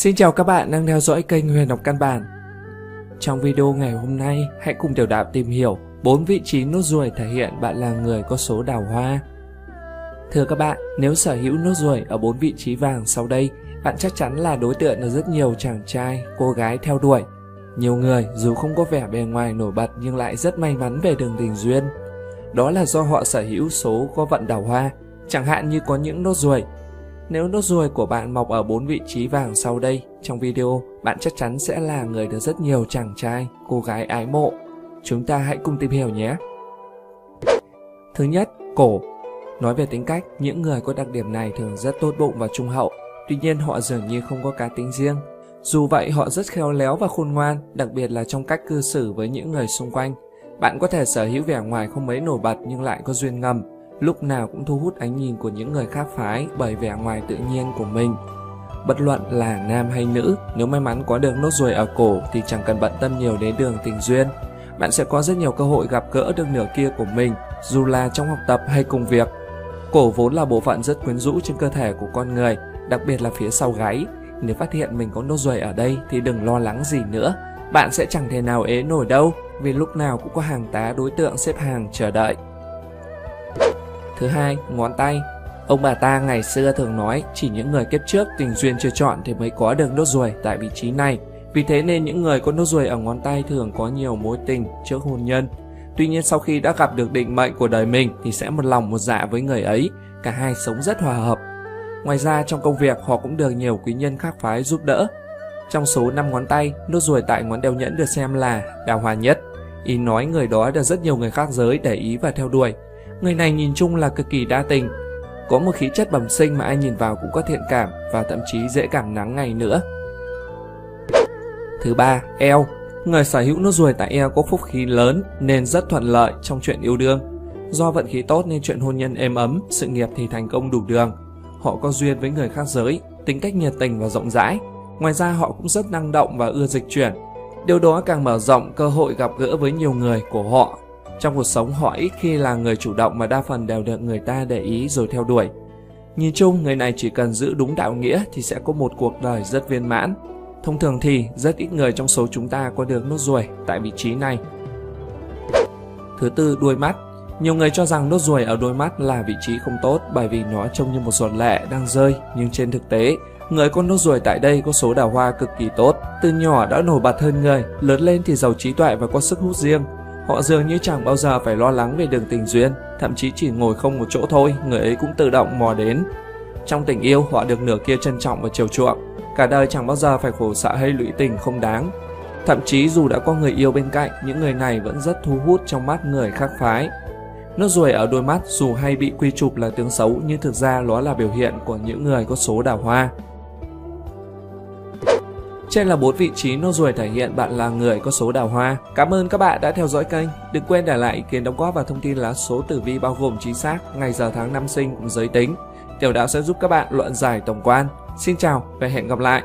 Xin chào các bạn đang theo dõi kênh Huyền học căn bản. Trong video ngày hôm nay, hãy cùng Tiểu Đạo tìm hiểu 4 vị trí nốt ruồi thể hiện bạn là người có số đào hoa. Thưa các bạn, nếu sở hữu nốt ruồi ở 4 vị trí vàng sau đây, bạn chắc chắn là đối tượng được rất nhiều chàng trai, cô gái theo đuổi. Nhiều người dù không có vẻ bề ngoài nổi bật nhưng lại rất may mắn về đường tình duyên. Đó là do họ sở hữu số có vận đào hoa, chẳng hạn như có những nốt ruồi nếu nốt ruồi của bạn mọc ở bốn vị trí vàng sau đây, trong video, bạn chắc chắn sẽ là người được rất nhiều chàng trai, cô gái ái mộ. Chúng ta hãy cùng tìm hiểu nhé. Thứ nhất, cổ. Nói về tính cách, những người có đặc điểm này thường rất tốt bụng và trung hậu, tuy nhiên họ dường như không có cá tính riêng. Dù vậy, họ rất khéo léo và khôn ngoan, đặc biệt là trong cách cư xử với những người xung quanh. Bạn có thể sở hữu vẻ ngoài không mấy nổi bật nhưng lại có duyên ngầm, lúc nào cũng thu hút ánh nhìn của những người khác phái bởi vẻ ngoài tự nhiên của mình. Bất luận là nam hay nữ, nếu may mắn có được nốt ruồi ở cổ thì chẳng cần bận tâm nhiều đến đường tình duyên. Bạn sẽ có rất nhiều cơ hội gặp gỡ được nửa kia của mình, dù là trong học tập hay công việc. Cổ vốn là bộ phận rất quyến rũ trên cơ thể của con người, đặc biệt là phía sau gáy. Nếu phát hiện mình có nốt ruồi ở đây thì đừng lo lắng gì nữa. Bạn sẽ chẳng thể nào ế nổi đâu, vì lúc nào cũng có hàng tá đối tượng xếp hàng chờ đợi. Thứ hai, ngón tay. Ông bà ta ngày xưa thường nói chỉ những người kiếp trước tình duyên chưa chọn thì mới có được nốt ruồi tại vị trí này. Vì thế nên những người có nốt ruồi ở ngón tay thường có nhiều mối tình trước hôn nhân. Tuy nhiên sau khi đã gặp được định mệnh của đời mình thì sẽ một lòng một dạ với người ấy, cả hai sống rất hòa hợp. Ngoài ra trong công việc họ cũng được nhiều quý nhân khác phái giúp đỡ. Trong số 5 ngón tay, nốt ruồi tại ngón đeo nhẫn được xem là đào hoa nhất. Ý nói người đó được rất nhiều người khác giới để ý và theo đuổi, Người này nhìn chung là cực kỳ đa tình, có một khí chất bẩm sinh mà ai nhìn vào cũng có thiện cảm và thậm chí dễ cảm nắng ngày nữa. Thứ ba, eo. Người sở hữu nốt ruồi tại eo có phúc khí lớn nên rất thuận lợi trong chuyện yêu đương. Do vận khí tốt nên chuyện hôn nhân êm ấm, sự nghiệp thì thành công đủ đường. Họ có duyên với người khác giới, tính cách nhiệt tình và rộng rãi. Ngoài ra họ cũng rất năng động và ưa dịch chuyển. Điều đó càng mở rộng cơ hội gặp gỡ với nhiều người của họ trong cuộc sống họ ít khi là người chủ động mà đa phần đều được người ta để ý rồi theo đuổi. Nhìn chung, người này chỉ cần giữ đúng đạo nghĩa thì sẽ có một cuộc đời rất viên mãn. Thông thường thì rất ít người trong số chúng ta có được nốt ruồi tại vị trí này. Thứ tư, đuôi mắt. Nhiều người cho rằng nốt ruồi ở đôi mắt là vị trí không tốt bởi vì nó trông như một giọt lệ đang rơi, nhưng trên thực tế, người có nốt ruồi tại đây có số đào hoa cực kỳ tốt. Từ nhỏ đã nổi bật hơn người, lớn lên thì giàu trí tuệ và có sức hút riêng, Họ dường như chẳng bao giờ phải lo lắng về đường tình duyên, thậm chí chỉ ngồi không một chỗ thôi, người ấy cũng tự động mò đến. Trong tình yêu, họ được nửa kia trân trọng và chiều chuộng, cả đời chẳng bao giờ phải khổ sợ hay lụy tình không đáng. Thậm chí dù đã có người yêu bên cạnh, những người này vẫn rất thu hút trong mắt người khác phái. Nốt ruồi ở đôi mắt dù hay bị quy chụp là tướng xấu nhưng thực ra nó là biểu hiện của những người có số đào hoa. Trên là bốn vị trí nô ruồi thể hiện bạn là người có số đào hoa. Cảm ơn các bạn đã theo dõi kênh. Đừng quên để lại ý kiến đóng góp và thông tin lá số tử vi bao gồm chính xác, ngày giờ tháng năm sinh giới tính. Tiểu đạo sẽ giúp các bạn luận giải tổng quan. Xin chào và hẹn gặp lại.